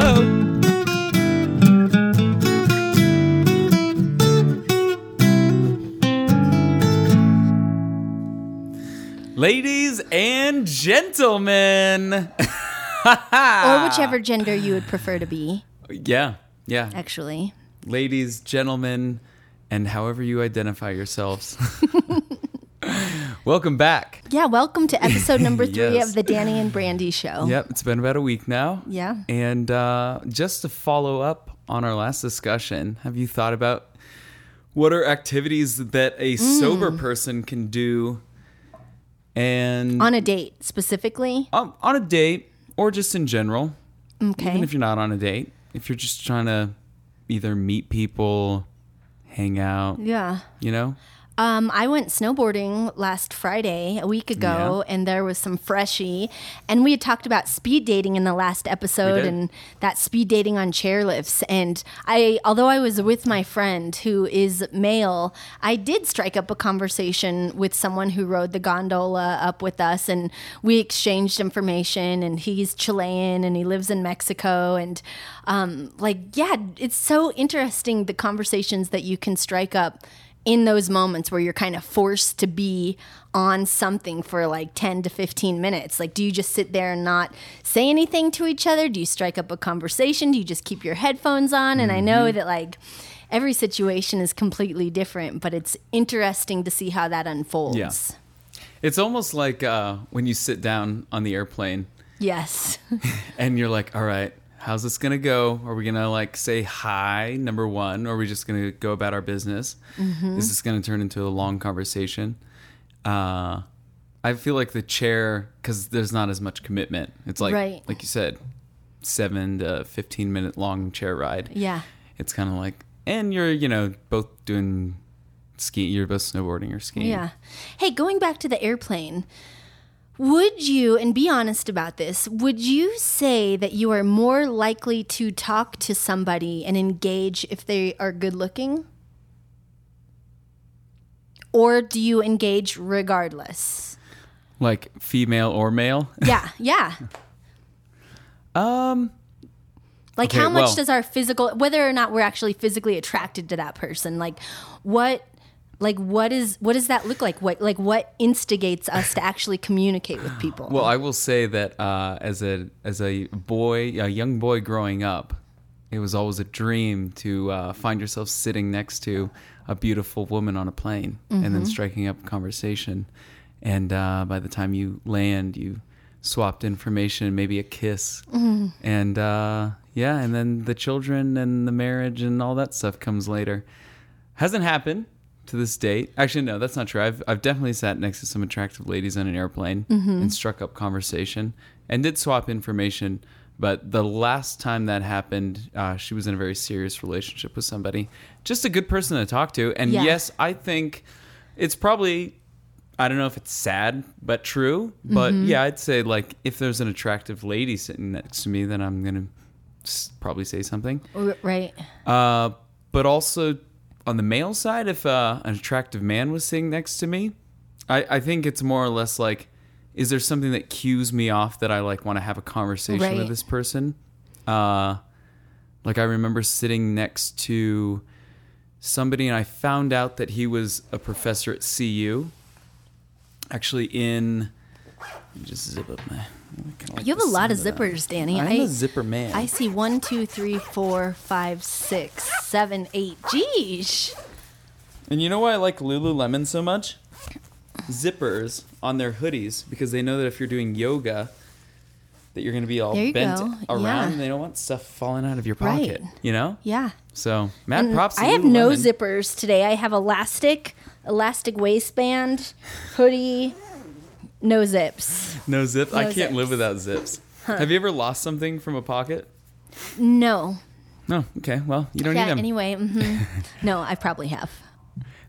Hello. Ladies and gentlemen. or whichever gender you would prefer to be, Yeah, yeah. actually. Ladies, gentlemen, and however you identify yourselves. Welcome back. Yeah, welcome to episode number three Yes. of the Danny and Brandi show. Yep, it's been about a week now. Yeah. And uh, just to follow up on our last discussion, have you thought about what are activities that a Mm. sober person can do and On a date specifically. um, on a date or just in general? Okay. Even if you're not on a date, if you're just trying to either meet people, hang out, yeah. you know? Um, I went snowboarding last Friday, a week ago, and there was some freshie. And we had talked about speed dating in the last episode and that speed dating on chairlifts. And I, although I was with my friend who is male, I did strike up a conversation with someone who rode the gondola up with us, and we exchanged information. And he's Chilean and he lives in Mexico. And um, like, yeah, it's so interesting the conversations that you can strike up in those moments where you're kind of forced to be on something for like 10 to 15 minutes like do you just sit there and not say anything to each other? Do you strike up a conversation? Do you just keep your headphones on? And i know that like every situation is completely different but it's interesting to see how that unfolds. Yeah. It's almost like uh, when you sit down on the airplane yes. and you're like, all right, how's this gonna go? Are we gonna like say hi, number one, or are we just gonna go about our business? Mm-hmm. Is this gonna turn into a long conversation? Uh, I feel like the chair, because there's not as much commitment. It's like, Right. like you said, seven to fifteen minute long chair ride. yeah It's kind of like, and you're, you know, both doing ski. You're both snowboarding or skiing. Yeah. Hey, going back to the airplane, would you, and be honest about this, would you say that you are more likely to talk to somebody and engage if they are good looking? Or do you engage regardless? Like female or male. Yeah, yeah. Um, Like, Okay, how much well- does our physical, whether or not we're actually physically attracted to that person, like, what. Like what is what does that look like? What like what instigates us to actually communicate with people? Well, I will say that uh, as a as a boy, a young boy growing up, it was always a dream to uh, find yourself sitting next to a beautiful woman on a plane and Mm-hmm. then striking up a conversation. And uh, by the time you land, you swapped information, maybe a kiss, Mm-hmm. and uh, yeah, and then the children and the marriage and all that stuff comes later. Hasn't happened to this date. Actually, no, that's not true. I've I've definitely sat next to some attractive ladies on an airplane and struck up conversation and did swap information. But the last time that happened, uh, she was in a very serious relationship with somebody. Just a good person to talk to. And Yeah. yes, I think it's probably I don't know if it's sad but true. But yeah, I'd say like if there's an attractive lady sitting next to me, then I'm gonna probably say something. Right. Uh, but also on the male side, if uh, an attractive man was sitting next to me, I, I think it's more or less like, is there something that cues me off that I like want to have a conversation Right. with this person? Uh, like I remember sitting next to somebody, and I found out that he was a professor at CU. Actually, in let me just zip up my. Like You have a lot of sound that. zippers, Danny. I'm I, a zipper man. I see one, two, three, four, five, six, seven, eight. Geesh. And you know why I like Lululemon so much? Zippers on their hoodies because they know that if you're doing yoga, that you're going to be all bent go. around. Yeah. They don't want stuff falling out of your Right. pocket. You know. Yeah. So mad And props. To I have no zippers today. I have elastic, elastic waistband, hoodie, no zips. No zip. I can't live without zips. Have you ever lost something from a pocket? No. No. Okay. Well, you don't yeah. need them. Anyway. hmm no, I probably have.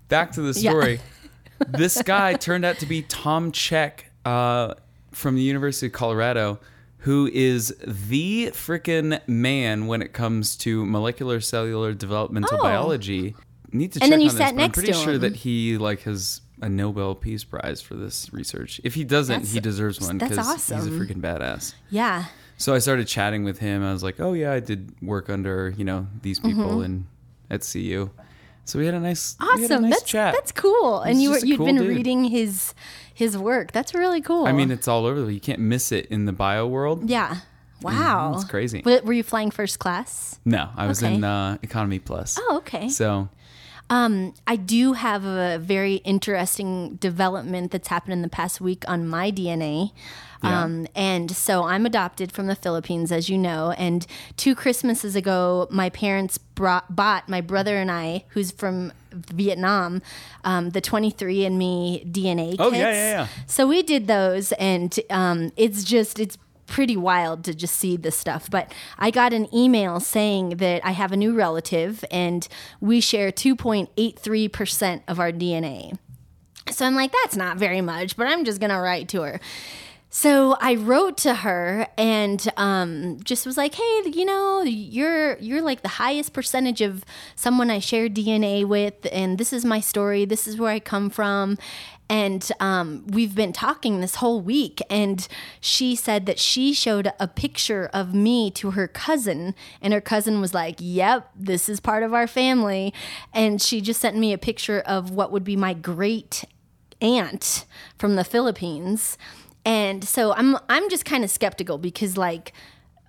Back to the Yeah. story. this guy turned out to be Tom Cech uh, from the University of Colorado, who is the freaking man when it comes to molecular cellular developmental Oh. biology. Need to And check then you on this, sat but I'm pretty to sure him. that he like has a Nobel Peace Prize for this research. If he doesn't, That's- he deserves one that's because he's a freaking badass. Yeah. So I started chatting with him. I was like, "Oh yeah, I did work under you know these people in at CU." So we had a nice, we had a Awesome. nice that's chat. that's cool. and you were you'd cool been dude. reading his his work. That's really cool. I mean, it's all over. The you can't miss it in the bio world. yeah. Wow. it's crazy. Were, were you flying first class? No, I was Okay. in uh, economy plus. Oh, okay. So Um, I do have a very interesting development that's happened in the past week on my DNA. Yeah. Um, and so I'm adopted from the Philippines, as you know. And two Christmases ago, my parents brought, bought my brother and I, who's from Vietnam, um, the 23andMe DNA kits. Oh, yeah, yeah, yeah. So we did those, and um, it's just it's pretty wild to just see this stuff. But I got an email saying that I have a new relative, and we share 2.83 percent of our DNA. So I'm like, that's not very much, but I'm just gonna write to her. So I wrote to her and um, just was like, "Hey, you know, you're you're like the highest percentage of someone I share DNA with, and this is my story. This is where I come from." And um, we've been talking this whole week, and she said that she showed a picture of me to her cousin, and her cousin was like, "Yep, this is part of our family." And she just sent me a picture of what would be my great aunt from the Philippines. And so I'm I'm just kind of skeptical because like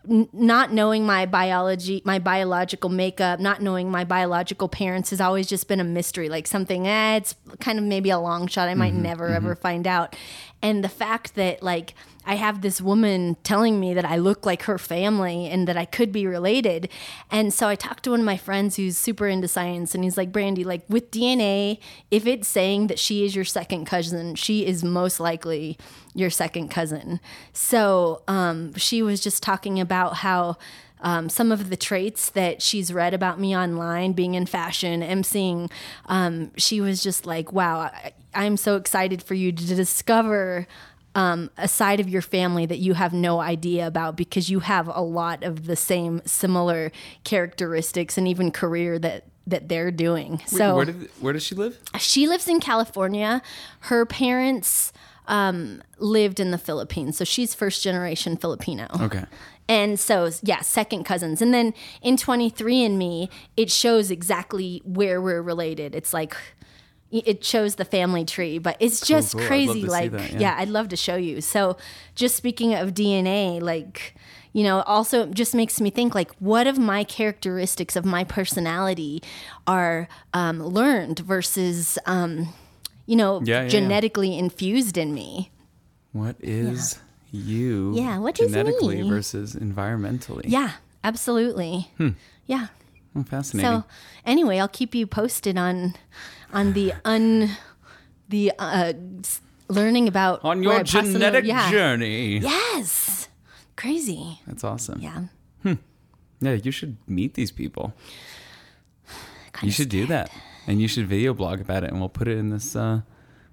n- not knowing my biology, my biological makeup, not knowing my biological parents has always just been a mystery. Like something, eh, it's kind of maybe a long shot. I might never ever find out. And the fact that like I have this woman telling me that I look like her family and that I could be related. And so I talked to one of my friends who's super into science and he's like, Brandi, like with DNA, if it's saying that she is your second cousin, she is most likely your second cousin. So um, she was just talking about how. Um, some of the traits that she's read about me online, being in fashion, emceeing, um, she was just like, wow, I, I'm so excited for you to discover um, a side of your family that you have no idea about because you have a lot of the same similar characteristics and even career that that they're doing. So where did where does she live? she lives in California. Her parents um, lived in the Philippines, so she's first generation Filipino. Okay. And so, yeah, second cousins. And then in 23andMe, it shows exactly where we're related. It's like, it shows the family tree, but it's just cool. Crazy. Like, that, yeah. yeah, I'd love to show you. So, just speaking of DNA, like, you know, also just makes me think like, what of my characteristics of my personality are um, learned versus, um, you know, Yeah, yeah, genetically infused in me? What is you? Yeah, what is genetically me? versus environmentally? Yeah, absolutely. Yeah. Oh, fascinating. So anyway, I'll keep you posted on on the un the uh, learning about On your possibly- genetic yeah. journey. Yes, crazy. That's awesome. Yeah, Yeah, you should meet these people. Kinda You should do that, and you should video blog about it, and we'll put it in this. Uh,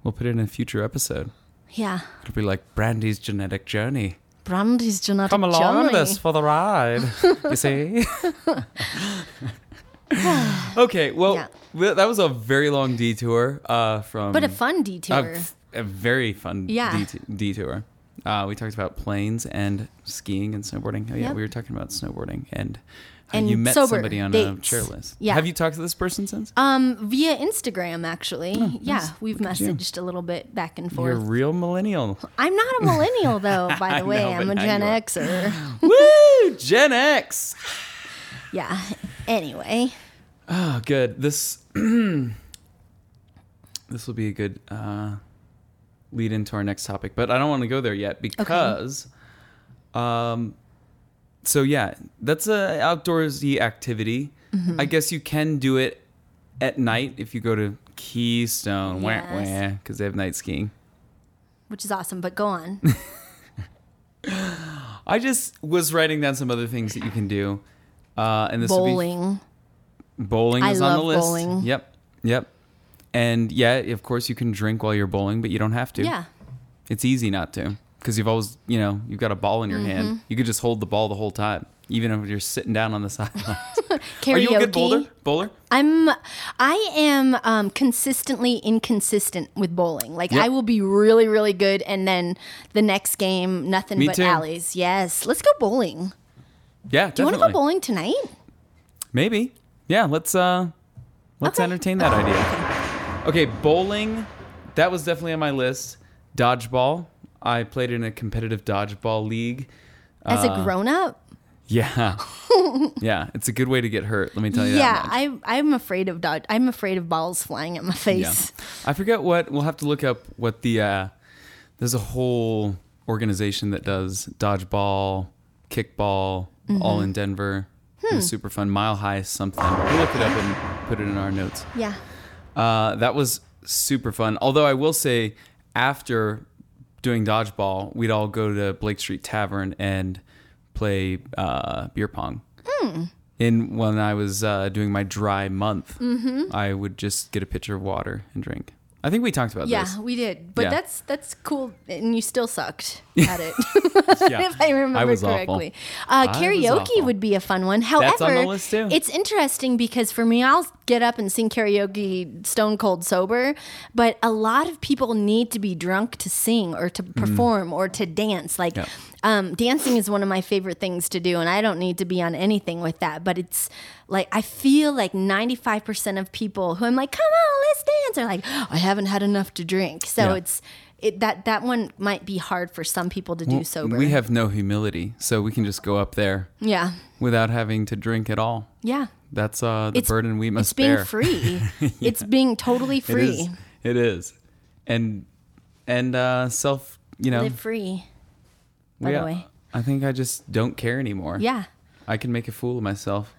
we'll put it in a future episode. Yeah, It'll be like Brandi's genetic journey. Brandi's genetic Come along with journey. us for the ride. you see? okay, well, Yeah. that was a very long detour uh, from. but a fun detour. a very fun Yeah. det- detour. Uh, we talked about planes and skiing and snowboarding. Oh yeah, Yep. we were talking about snowboarding and And you met sober somebody on a dates. chairless. Yeah. Have you talked to this person since? um, via Instagram, actually. yeah, we've Oh, Look messaged a little bit back and forth. You're a real millennial. I'm not a millennial though, by the way. know, I'm a Gen. Xer. Woo! Gen X. yeah. Anyway, Oh, good. This this will be a good uh, lead into our next topic, but I don't want to go there yet because, um, so yeah, that's a outdoorsy activity. Mm-hmm. I guess you can do it at night if you go to Keystone, Yes. because they have night skiing. which is awesome. But go on. I just was writing down some other things that you can do, uh, and this would be Bowling. Bowling I is on the list. bowling. Yep. Yep. And yeah, of course you can drink while you're bowling, but you don't have to. Yeah. It's easy not to because you've always, you know, you've got a ball in your Mm-hmm. hand. You could just hold the ball the whole time, even if you're sitting down on the sidelines. Are you a good bowler? Bowler? I'm I am um, consistently inconsistent with bowling. Like Yep. I will be really really good, and then the next game nothing Me but too. alleys. Yes, let's go bowling. Yeah, Do you want to go bowling tonight? Maybe. Yeah, let's uh let's Okay. entertain that idea. Okay, bowling, that was definitely on my list. Dodgeball. I played in a competitive dodgeball league. As Uh, a grown up, Yeah. yeah, it's a good way to get hurt, let me tell you yeah. I I'm afraid of dodge. I'm afraid of balls flying at my face. Yeah. I forget what we'll have to look up what the uh there's a whole organization that does dodgeball, kickball, Mm-hmm. all in Denver. Hmm. It was super fun. Mile high something. We'll look it up and put it in our notes. Yeah. Uh, that was super fun. Although I will say, after doing dodgeball, we'd all go to Blake Street Tavern and play uh, beer pong. Hmm. In when I was uh, doing my dry month, Mm-hmm. I would just get a pitcher of water and drink. I think we talked about Yeah, this. Yeah, we did, but Yeah. that's that's cool, and you still sucked at it, if I remember I was correctly. Uh, was karaoke would be a fun one. However, on the list, too. it's interesting because for me, I'll get up and sing karaoke stone cold sober, but a lot of people need to be drunk to sing or to perform or to dance. Like, Yeah. um, dancing is one of my favorite things to do, and I don't need to be on anything with that. But it's like I feel like ninety five percent of people who I'm like, come on, let's dance, are like, I haven't had enough to drink. So Yeah. it's it, that that one might be hard for some people to do sober. We have no humility, so we can just go up there yeah, without having to drink at all. yeah. That's uh, the It's- burden we must bear. It's being free. It's being totally free. is. It is. And and uh self, you know, Live free. By the way, I think I just don't care anymore. yeah. I can make a fool of myself.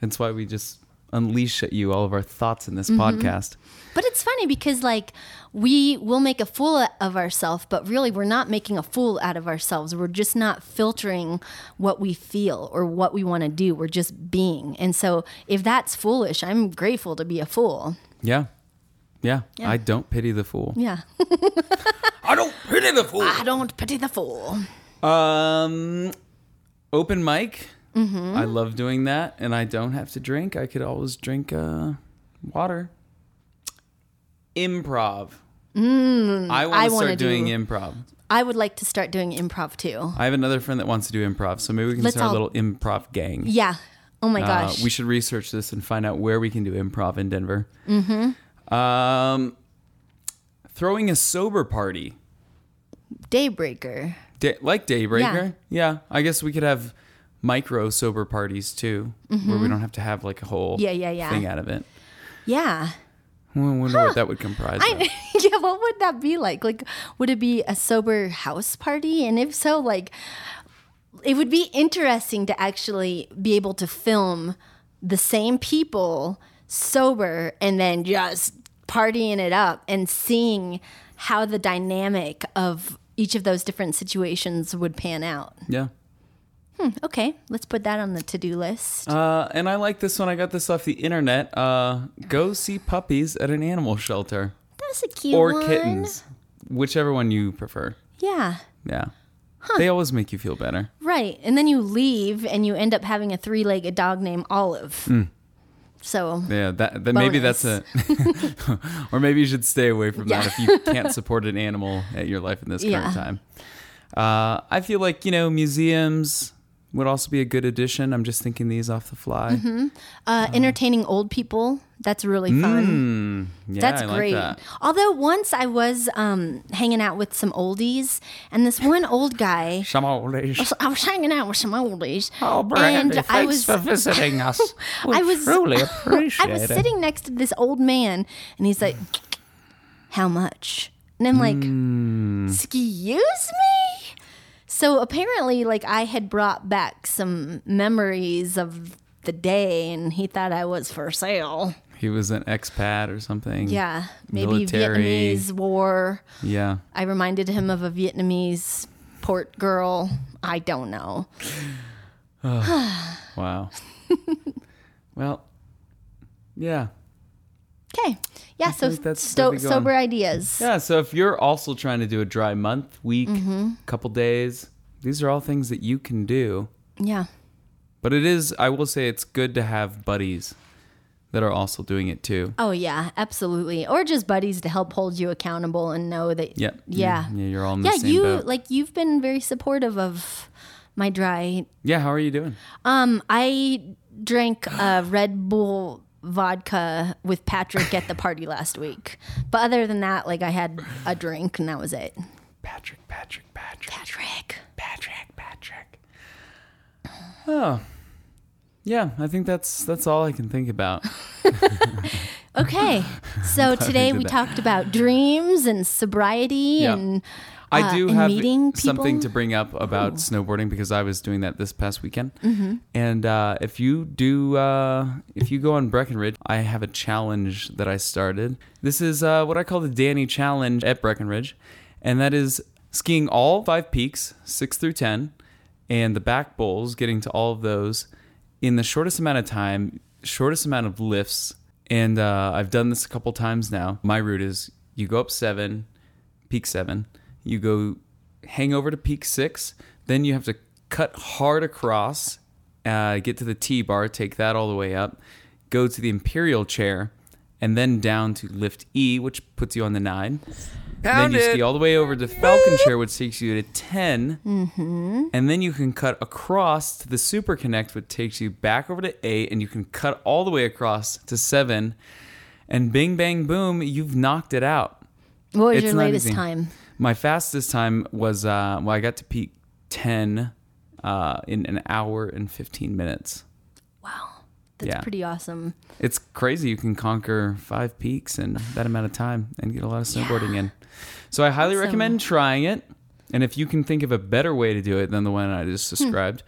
That's why we just unleash at you all of our thoughts in this Mm-hmm. podcast. But it's funny because like we will make a fool of ourselves, but really we're not making a fool out of ourselves. We're just not filtering what we feel or what we want to do. We're just being. And so if that's foolish, I'm grateful to be a fool. Yeah. Yeah. Yeah. I don't pity the fool. Yeah. I don't pity the fool. I don't pity the fool. Um open mic. Mm-hmm. I love doing that and I don't have to drink. I could always drink uh water. Improv. I want Mm, I to wanna start doing do- improv. I would like to start doing improv too. I have another friend that wants to do improv, so maybe we can Let's start all- a little improv gang. Yeah. Oh my Uh, gosh. we should research this and find out where we can do improv in Denver. Mm-hmm. Um, throwing a sober party, Daybreaker. Da- like Daybreaker. Yeah. I guess we could have micro sober parties too, where we don't have to have like a whole Mm-hmm. Yeah, yeah, yeah. thing out of it. Yeah. I wonder what that would comprise. I, yeah, what would that be like? Like, would it be a sober house party? And if so, like, it would be interesting to actually be able to film the same people sober and then just partying it up and seeing how the dynamic of each of those different situations would pan out. yeah. Okay, let's put that on the to do list. Uh, and I like this one. I got this off the internet. Uh, go see puppies at an animal shelter That's a cute or one. kittens, whichever one you prefer. Yeah. Yeah. They always make you feel better. Right. And then you leave and you end up having a three legged dog named Olive. Hmm. So, Yeah, that, that maybe that's a, or maybe you should stay away from that if you can't support an animal at your life in this current Yeah. time. Uh, I feel like you know museums would also be a good addition. I'm just thinking these off the fly. uh, entertaining old people, that's really fun. Mm, yeah, That's I like great. that. Although once I was um, hanging out with some oldies, and this one old guy, Some oldies. I was hanging out with some oldies, Oh, Brandi, and I was for visiting us. I was truly appreciate I was it. sitting next to this old man, and he's like, "How much?" And I'm like, Hmm. "Excuse me." So apparently, like I had brought back some memories of the day, and he thought I was for sale. He was an expat or something. Yeah, maybe Military. Vietnamese war. Yeah. I reminded him of a Vietnamese port girl. I don't know. Wow. well, yeah. Okay, yeah. So like that's- sto- that'd be going. sober ideas. Yeah, so if you're also trying to do a dry month, week, Mm-hmm. couple days, these are all things that you can do. yeah. But it is, I will say, it's good to have buddies that are also doing it too. Oh yeah, absolutely. Or just buddies to help hold you accountable and know that. Yeah. Yeah. Yeah, you're all in the Yeah, same you boat. like you've been very supportive of my dry. yeah, how are you doing? Um, I drank a Red Bull vodka with Patrick at the party last week. But other than that, like I had a drink and that was it. Patrick, Patrick, Patrick, Patrick. Patrick, Patrick. Oh. Yeah, I think that's that's all I can think about. Okay. So today did we talked about dreams and sobriety Yeah. and I uh, do and have meeting something people. to bring up about snowboarding because I was doing that this past weekend. Mm-hmm. And uh, if you do, uh, if you go on Breckenridge, I have a challenge that I started. This is uh, what I call the Danny Challenge at Breckenridge, and that is skiing all five peaks, six through ten, and the back bowls, getting to all of those in the shortest amount of time, shortest amount of lifts. And uh, I've done this a couple times now. My route is you go up seven, peak seven, you go hang over to peak six, then you have to cut hard across, uh, get to the T bar, take that all the way up, go to the Imperial chair, and then down to lift E, which puts you on the nine. then you ski all the way over to Falcon chair, which takes you to 10. And then you can cut across to the Super Connect, which takes you back over to 8, and you can cut all the way across to 7. And bing, bang, boom, you've knocked it out. what was It's your latest easy. time? My fastest time was, uh, well, I got to peak 10 uh, in an hour and 15 minutes. Wow. That's Yeah. pretty awesome. It's crazy you can conquer five peaks in that amount of time and get a lot of snowboarding in. So I highly Awesome. recommend trying it. And if you can think of a better way to do it than the one I just described,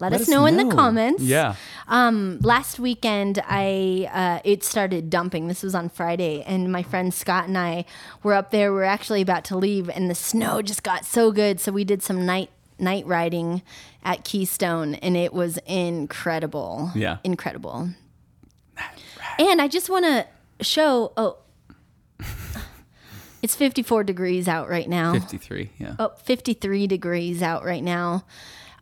Let, us, know, in the comments. Yeah. Um, last weekend, I uh, it started dumping. This was on Friday, and my friend Scott and I were up there. We're actually about to leave, and the snow just got so good. So we did some night night riding at Keystone, and it was incredible. Yeah. incredible. And I just want to show. Oh, it's 54 degrees out right now. 53. Yeah. Oh, 53 degrees out right now.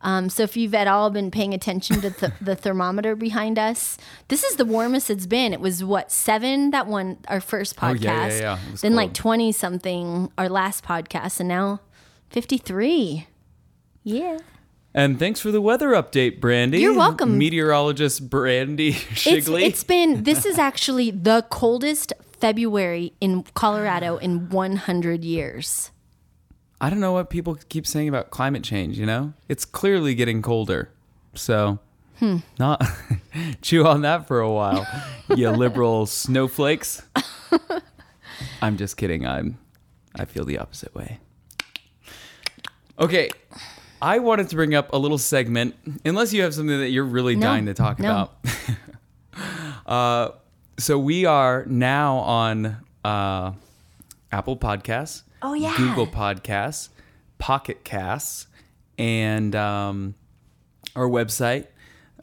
Um, so if you've at all been paying attention to th- the thermometer behind us, this is the warmest it's been. It was what seven that one our first podcast, Oh, yeah, yeah, yeah. Then like 20 something our last podcast, and now 53. Yeah, And thanks for the weather update, Brandi. You're welcome. Meteorologist Brandi it's it's been this is actually the coldest February in Colorado in 100 years. I don't know what people keep saying about climate change, you know? It's clearly getting colder. So, Hmm. not chew on that for a while, you liberal snowflakes. I'm just kidding. I'm I feel the opposite way. Okay. I wanted to bring up a little segment, unless you have something that you're really No, dying to talk no. about. uh, so we are now on uh, Apple Podcasts. Oh, yeah. Google Podcasts, Pocket Casts, and um, our website,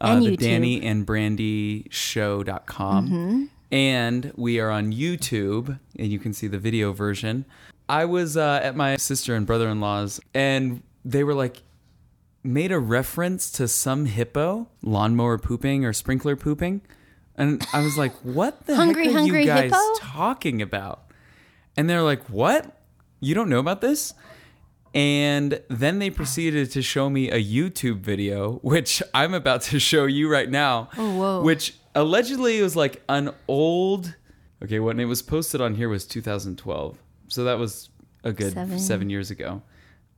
uh, And the YouTube. Danny and Brandi Show.com. Mm-hmm. And we are on YouTube, and you can see the video version. I was uh, at my sister and brother in law's, and they were like, made a reference to some hippo lawnmower pooping or sprinkler pooping. And I was like, what the Hungry, heck are hungry you guys hippo? talking about? And they're like, what? You don't know about this? And then they proceeded to show me a YouTube video, which I'm about to show you right now. Oh, whoa. Which allegedly was like an old. Okay, when it was posted on here was 2012. So that was a good Seven. seven, years ago.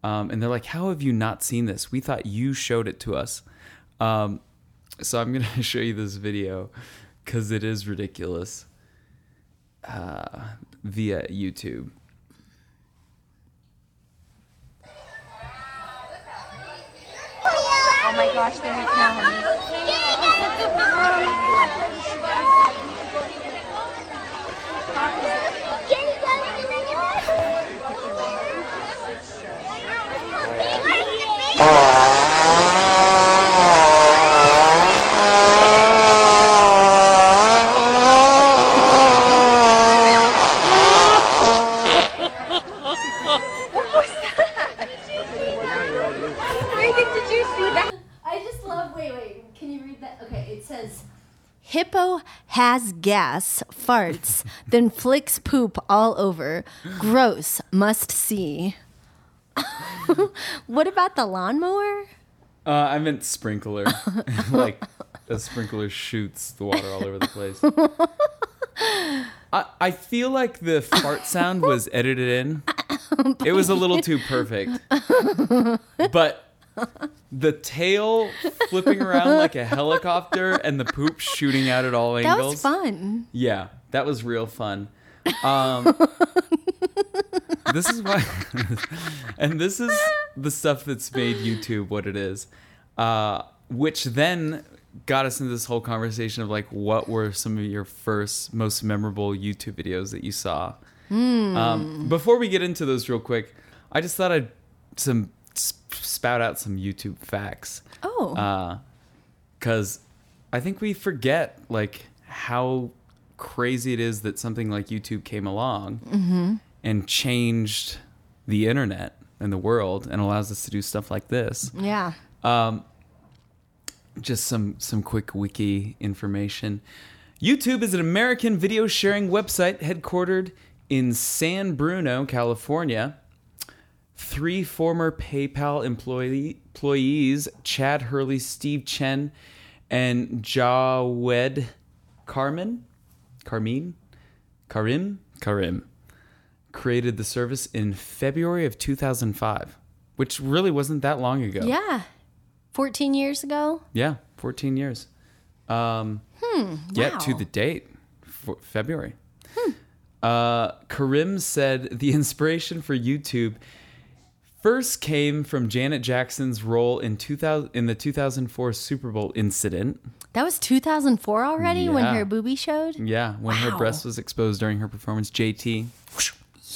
Um, and they're like, how have you not seen this? We thought you showed it to us. Um, so I'm going to show you this video because it is ridiculous uh, via YouTube. My gosh, they're me. Reagan, did you see that? I just love Oh, wait, wait. Can you read that? Okay, it says Hippo has gas, farts, then flicks poop all over. Gross, must see. what about the lawnmower? Uh, I meant sprinkler. like a sprinkler shoots the water all over the place. I, I feel like the fart sound was edited in. It was a little too perfect. But the tail flipping around like a helicopter and the poop shooting out at all angles. That was fun. Yeah, that was real fun. Um, this is why, and this is the stuff that's made YouTube what it is, uh, which then got us into this whole conversation of like, what were some of your first, most memorable YouTube videos that you saw? Um, before we get into those, real quick, I just thought I'd some spout out some YouTube facts Oh. because I think we forget like how crazy it is that something like YouTube came along and changed the internet and the world and allows us to do stuff like this. yeah. Um, just some some quick wiki information. YouTube is an American video sharing website headquartered in San Bruno, California. Three former PayPal employee, employees, Chad Hurley, Steve Chen, and Jawed Carmen, Carmine, Karim, Karim, created the service in February of 2005, which really wasn't that long ago. Yeah. 14 years ago? Yeah, 14 years. Um, Yeah, to wow. the date, for February. Uh, Karim said the inspiration for YouTube first came from Janet Jackson's role in 2000 in the 2004 Super Bowl incident. That was 2004 already when her boobie showed? Yeah, when her breast was exposed during her performance, JT.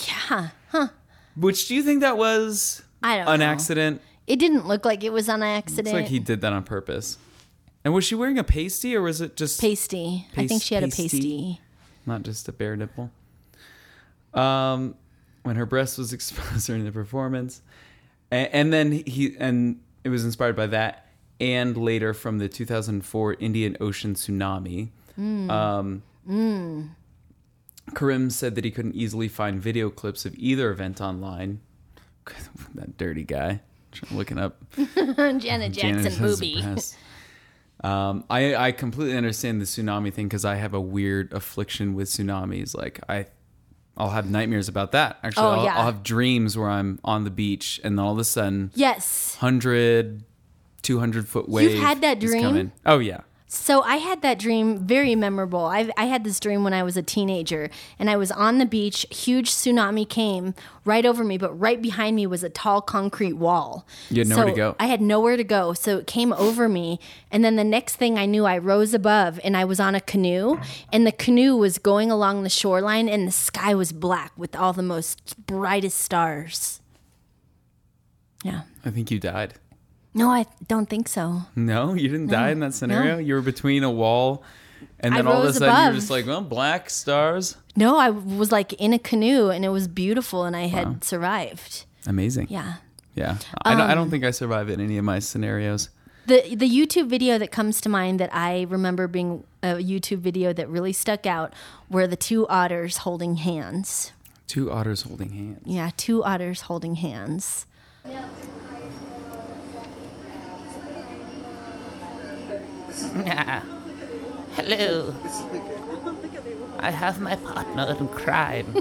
Yeah. Huh. Which do you think that was I don't an know. accident? It didn't look like it was on accident. It's like he did that on purpose. And was she wearing a pasty or was it just pasty. I think she had a pasty? pasty. not just a bare nipple. Um, when her breast was exposed during the performance, and, and then he and it was inspired by that, and later from the 2004 Indian Ocean tsunami. Um, Karim said that he couldn't easily find video clips of either event online. that dirty guy, looking up Janet Janet Jackson booby. breast. Um, I I completely understand the tsunami thing because I have a weird affliction with tsunamis. Like I, I'll have nightmares about that. Actually, Oh, I'll, yeah. I'll have dreams where I'm on the beach and then all of a sudden, Yes. 100, 200 foot wave. had that is dream? coming. Oh yeah. So I had that dream very memorable. I I had this dream when I was a teenager and I was on the beach, huge tsunami came right over me, but right behind me was a tall concrete wall. You had nowhere to go. I had nowhere to go. So it came over me and then the next thing I knew I rose above and I was on a canoe and the canoe was going along the shoreline and the sky was black with all the most brightest stars. Yeah. I think you died. No, I don't think so. No, you didn't die in that scenario. You were between a wall, and I then all of a rose sudden you're just like, well, black stars. No, I was like in a canoe and it was beautiful and I had survived. Amazing. Yeah. Yeah. I, don't, I Um, don't think I survive in any of my scenarios. The the YouTube video that comes to mind that I remember being a YouTube video that really stuck out were the two otters holding hands. Two otters holding hands. Yeah, two otters holding hands. Hello. I have my partner in crime.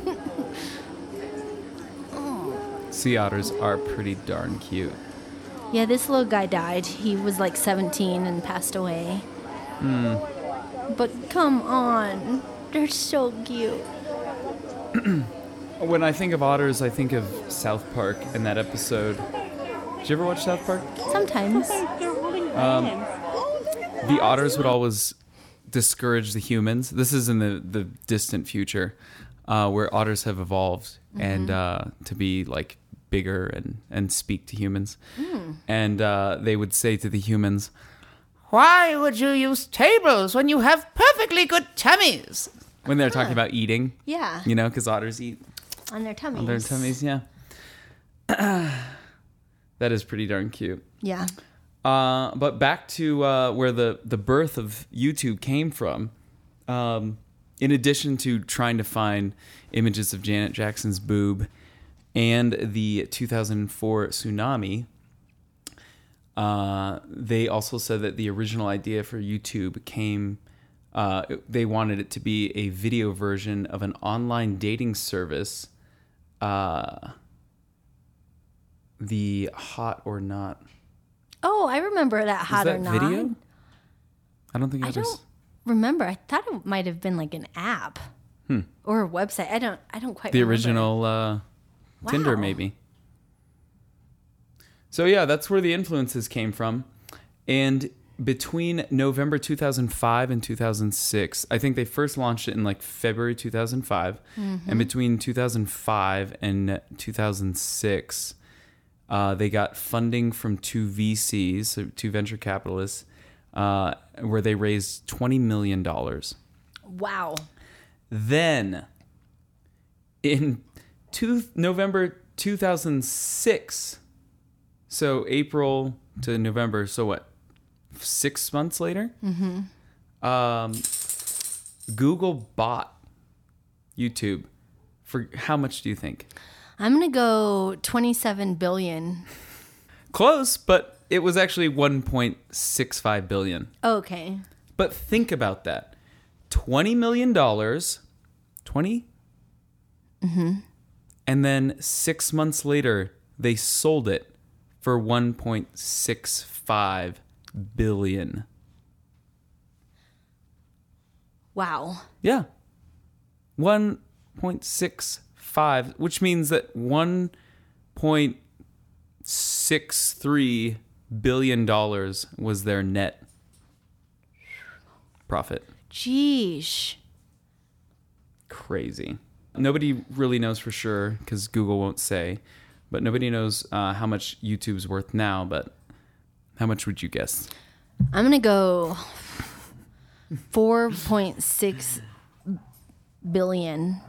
Sea otters are pretty darn cute. Yeah, this little guy died. He was like 17 and passed away. Hmm. But come on. They're so cute. When I think of otters, I think of South Park and that episode. Did you ever watch South Park? Sometimes. The otters would always discourage the humans. This is in the, the distant future, uh, where otters have evolved and uh, to be like bigger and, and speak to humans. And uh, they would say to the humans, Why would you use tables when you have perfectly good tummies? when they're talking about eating, Yeah. you know, because otters eat On their tummies. on their tummies, yeah. that is pretty darn cute. Yeah. Uh, but back to uh, where the, the birth of YouTube came from. Um, in addition to trying to find images of Janet Jackson's boob and the 2004 tsunami, uh, they also said that the original idea for YouTube came. Uh, they wanted it to be a video version of an online dating service, uh, the Hot or Not. Oh, I remember that hot that or not. video? I don't think I, don't remember. I thought it might have been like an app or a website. I don't. I don't quite. Hmm. the remember. original uh, Tinder, Wow. maybe. So yeah, that's where the influences came from, and between November 2005 and 2006, I think they first launched it in like February 2005, and between 2005 and 2006, uh, they got funding from two VCs, so two venture capitalists, uh, where they raised 20 million dollars. Wow. Then, in two, November 2006, so April to November, so what, six months later? Mm-hmm. Um, Google bought YouTube for how much do you think? I'm gonna go 27 billion. Close, but it was actually 1.65 billion. Okay. But think about that. $20 million, 20? Mm-hmm. And then six months later, they sold it for 1.65 billion. Wow. Yeah. 1.65, which means that 1.63 billion dollars was their net profit. Jeesh. crazy. Nobody really knows for sure because Google won't say, but nobody knows uh, how much YouTube's worth now. But how much would you guess? I'm gonna go 4.6 billion.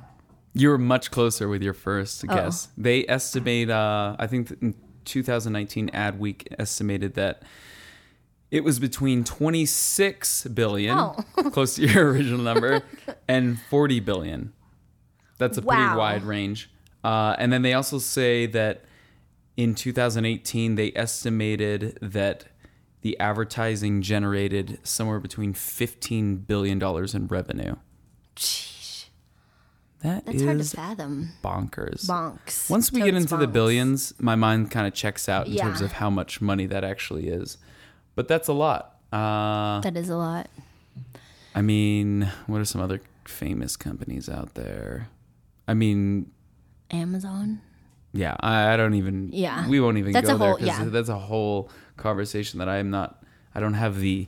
You were much closer with your first Oh. guess. They estimate, uh, I think in 2019 Ad Week estimated that it was between 26 billion, Oh. close to your original number, and 40 billion. That's a pretty wide range. Uh, and then they also say that in 2018 they estimated that the advertising generated somewhere between 15 billion dollars in revenue. Jeesh. That That's hard to fathom. bonkers. Bonks. Once we get Totes into the billions, my mind kind of checks out in terms of how much money that actually is. But that's a lot. Uh, That is a lot. I mean, what are some other famous companies out there? I mean, Amazon. yeah, I, I don't even. Yeah. we won't even That's go a there whole- 'cause yeah. that's a whole conversation that I am not. I don't have the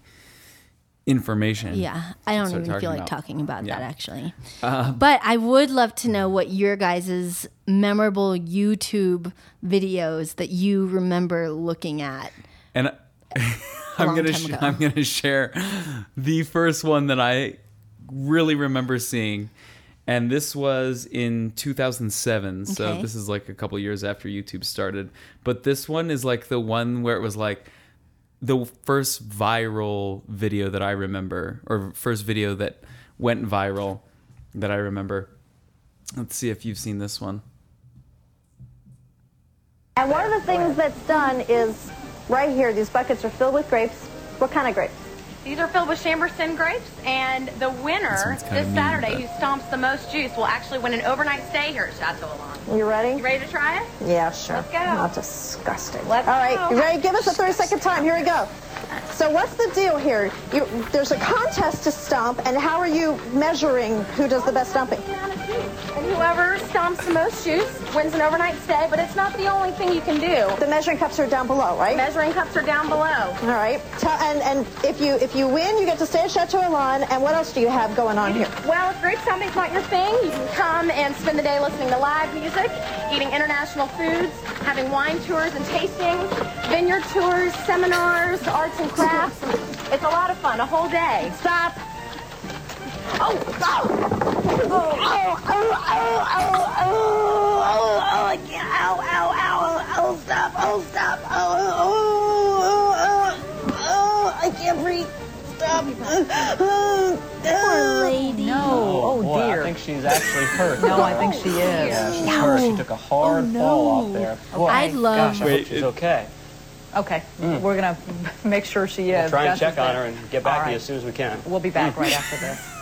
information. Yeah, I don't even feel like about. talking about Yeah. that actually. Uh, but I would love to know what your guys' memorable YouTube videos that you remember looking at. and I'm gonna sh- I'm gonna share the first one that I really remember seeing, and this was in 2007. So Okay. this is like a couple years after YouTube started. But this one is like the one where it was like the first viral video that I remember, or first video that went viral that I remember. Let's see if you've seen this one. And one of the things that's done is right here, these buckets are filled with grapes. What kind of grapes? These are filled with Chambourcin grapes, and the winner This this, mean, Saturday but- who stomps the most juice will actually win an overnight stay here at Chateau Elan. You ready? You ready to try it? Yeah, sure. Let's go. Not disgusting. Let's All right, go. you ready? Give us a 30 second time. Here we go. So what's the deal here? You, there's a contest to stomp, and how are you measuring who does the best stomping? And whoever stomps the most shoes wins an overnight stay, but it's not the only thing you can do. The measuring cups are down below, right? Measuring cups are down below. All right. And and if you if you win, you get to stay at Chateau Elan. And what else do you have going on here? Well, if grape stomping's not your thing, you can come and spend the day listening to live music, eating international foods, having wine tours and tastings, vineyard tours, seminars, arts and crafts. It's a lot of fun, a whole day. Stop. Oh, stop. Oh, oh, oh, oh, oh, oh, oh, oh, I can't. Ow, ow, ow, oh, stop, oh, stop, oh, oh, oh, oh, can't breathe. Stop. Poor lady. No. Oh, Oh, boy, dear. I think she's actually hurt. no, I think she is. Yeah, she's hurt. She took a hard oh, fall off there. Boy, I love- gosh, I Wait, hope she's it- okay. Okay. Hmm. We're going to make sure she is. We'll try and That's check on her and get back All to you as soon as we can. We'll be back hmm. right after this.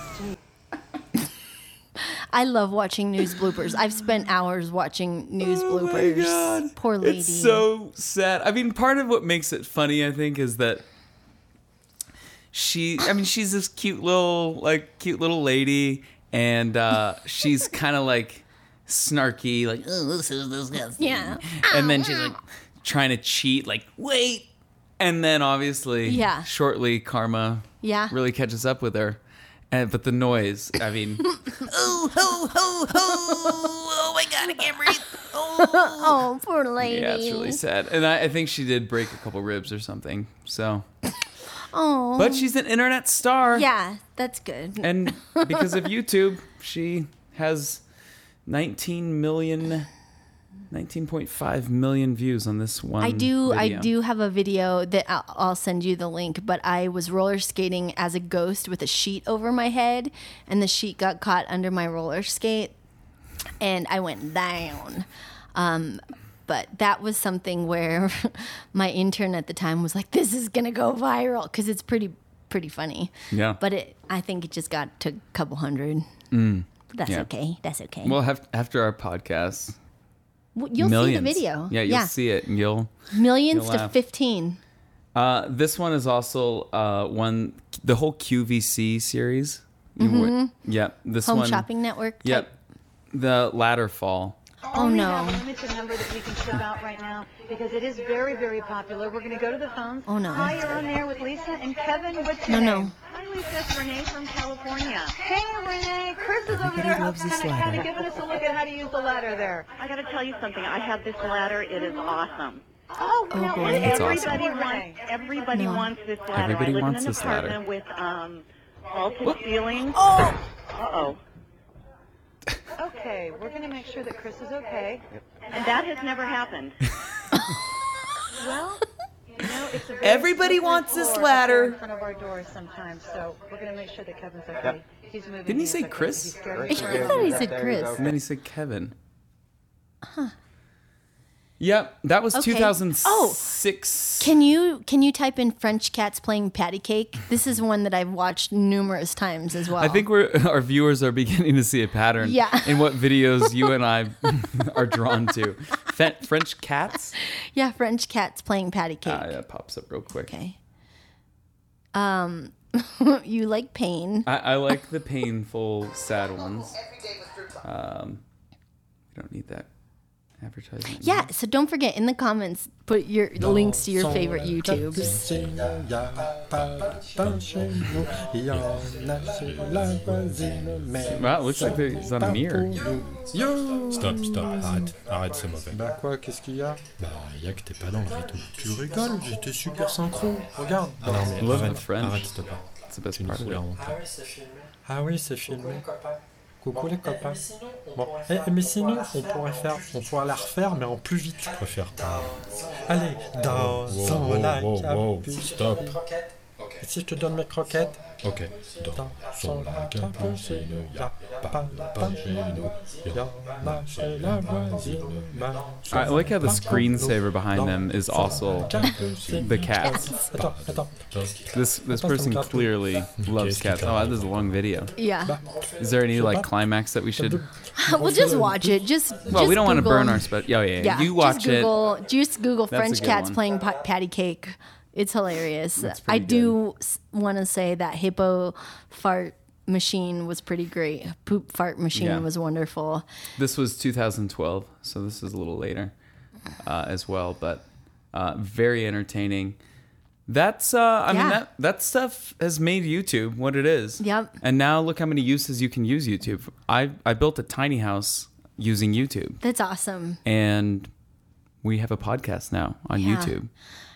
I love watching news bloopers. I've spent hours watching news bloopers. Poor lady. Oh It's so sad. I mean, part of what makes it funny, I think, is that she. I mean, she's this cute little, like, cute little lady, and uh, she's kind of like snarky, like, oh, this is disgusting. Yeah. And then she's like trying to cheat, like, wait. And then obviously, Yeah. shortly, karma Yeah. really catches up with her. And, but the noise, I mean, oh, ho, ho, ho, oh my God, I can't breathe. Oh, poor lady. Yeah, it's really sad. And I, I think she did break a couple ribs or something. So, Oh. but she's an internet star. yeah, that's good. And because of YouTube, she has 19 million, 19.5 million views on this one. I do. I do have a video that I'll, I'll send you the link. But I was roller skating as a ghost with a sheet over my head, and the sheet got caught under my roller skate, and I went down. Um, but that was something where my intern at the time was like, "This is gonna go viral" because it's pretty pretty funny. Yeah. But it, I think it just got to a couple hundred. But that's yeah. okay. That's okay. Well, have, after our podcast, you'll millions. see the video. Yeah, you'll see it, and you'll. millions you'll to fifteen. Uh, this one is also uh, one the whole QVC series. Would- Yep. This Mm-hmm. Home one. Shopping Network. Type. Yep. The ladder fall. Oh We no. have a limited number that we can ship out right now because it is very, very popular. We're going to go to the phones. Oh, no. Hi, you're on there with Lisa and Kevin. What's No, your no. name? Hi, Lisa. It's Renee from California. Hey, Renee. Chris is over there. loves this kind of, kind of giving us a look at how to use the ladder there. I got to tell you something. I have this ladder. It is awesome. Oh, now boy. It's everybody awesome. wants everybody No. wants this ladder. Everybody I live wants in an this ladder. with um, vaulted ceilings. Oh. Uh oh. Okay, we're going to make sure that Chris is okay. And that has never happened. well, you know, it's a very Everybody slippery wants this floor ladder. up there in front of our doors sometimes, so we're going to make sure that Kevin's okay. He's moving. Didn't he he's say okay. Chris? He's scared. I thought he said Chris. And then he said Kevin. Yep, that was Okay. 2006. Can you can you type in French cats playing patty cake? This is one that I've watched numerous times as well. I think we're our viewers are beginning to see a pattern Yeah. in what videos you and I are drawn to. Fe- French cats? yeah, French cats playing patty cake. Ah, that pops up real quick. Okay. Um, you like pain? I, I like the painful, sad ones. Um, we don't need that advertisement. Yeah. So don't forget in the comments put your links to your favorite YouTubes. Il y a pas de pain chez nous, il y en a chez la voisine, mais Wow, it looks like there's on a mirror. Stop, stop, arrête, arrête, c'est mauvais. Bah quoi, qu'est-ce qu'il y a Bah, y a que t'es pas dans le rythme. Tu rigoles, j'étais super synchro, regarde Ah non, mais Love arrête, the French. arrête, s'il te plaît. It's the Tu nous part of fous la it. honte. Ah oui, c'est filmé. Coucou les copains. Bon, eh, mais sinon, on pourrait faire, on pourrait la refaire, mais en plus vite. Je préfère pas. Allez, dans Wow, wow, la wow, stop. Et si je te donne mes croquettes Ok, dans son la capucine, y a pas de pain chez nous. Il y chez la voisine, I like how the screensaver behind them is also the cats. Attends, attends. This this person clearly loves cats. Oh, this is a long video. Yeah. Is there any like climax that we should? Oh, well, just watch it. Just Well, we don't want to burn our spe- Oh yeah, yeah. Yeah. You watch just it. Google, Just Google French cats one. playing pa- patty cake. It's hilarious. I pretty do want to say that hippo fart machine was pretty great. Poop fart machine Yeah. was wonderful. This was 2012, so this is a little later uh, as well, but uh, very entertaining. That's uh, I mean that that stuff has made YouTube what it is. Yep. And now look how many uses you can use YouTube. I I built a tiny house using YouTube, That's awesome. and we have a podcast now on Yeah. YouTube.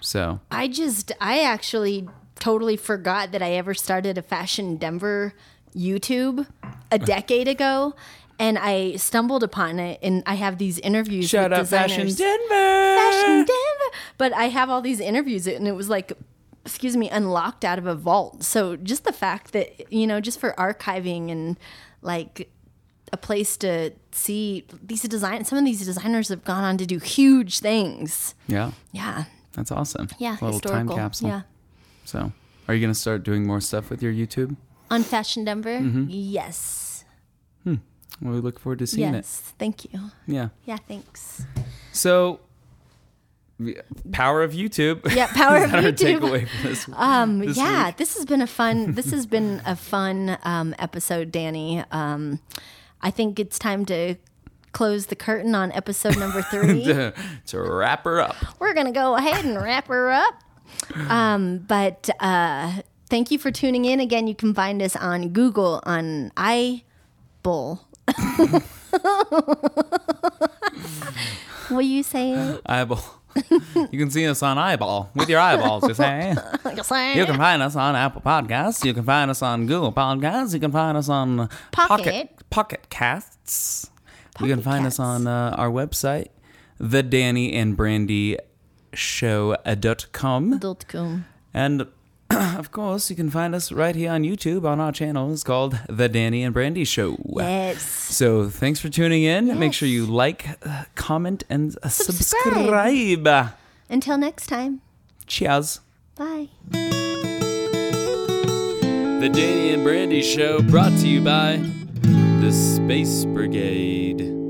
So I just, I actually totally forgot that I ever started a Fashion Denver YouTube a decade ago. And I stumbled upon it, and I have these interviews. shout with out Fashion designers. Denver. Fashion Denver. But I have all these interviews, and it was like excuse me, unlocked out of a vault. So just the fact that, you know, just for archiving and like a place to see these design some of these designers have gone on to do huge things. Yeah. Yeah. That's awesome. Yeah. A little time capsule. Yeah. So, are you going to start doing more stuff with your YouTube? On Fashion Denver? Mhm. Yes. Well, we look forward to seeing it. yes. Thank you. Yeah. Yeah, thanks. So, power of YouTube. Yeah, power of YouTube. this, Um, this yeah, week? this has been a fun. This has been a fun um, episode, Danny. Um, I think it's time to close the curtain on episode number three. to, wrap her up. We're gonna go ahead and wrap her up. Um, but uh, thank you for tuning in. Again, you can find us on Google on iBull. Will you say it? Eyeball. you can see us on Eyeball with your eyeballs, you say. You say You can find us on Apple Podcasts. You can find us on Google Podcasts. You can find us on Pocket. Pocket Casts. you can find us on uh, our website, the Danny and Brandi show.com. Dot com. And of course, you can find us right here on YouTube on our channel. It's called The Danny and Brandi Show. Yes. So thanks for tuning in. Make sure you like, uh, comment, and uh, Subscribe. subscribe. Until next time. Cheers. Bye. The Danny and Brandi Show brought to you by the Space Brigade.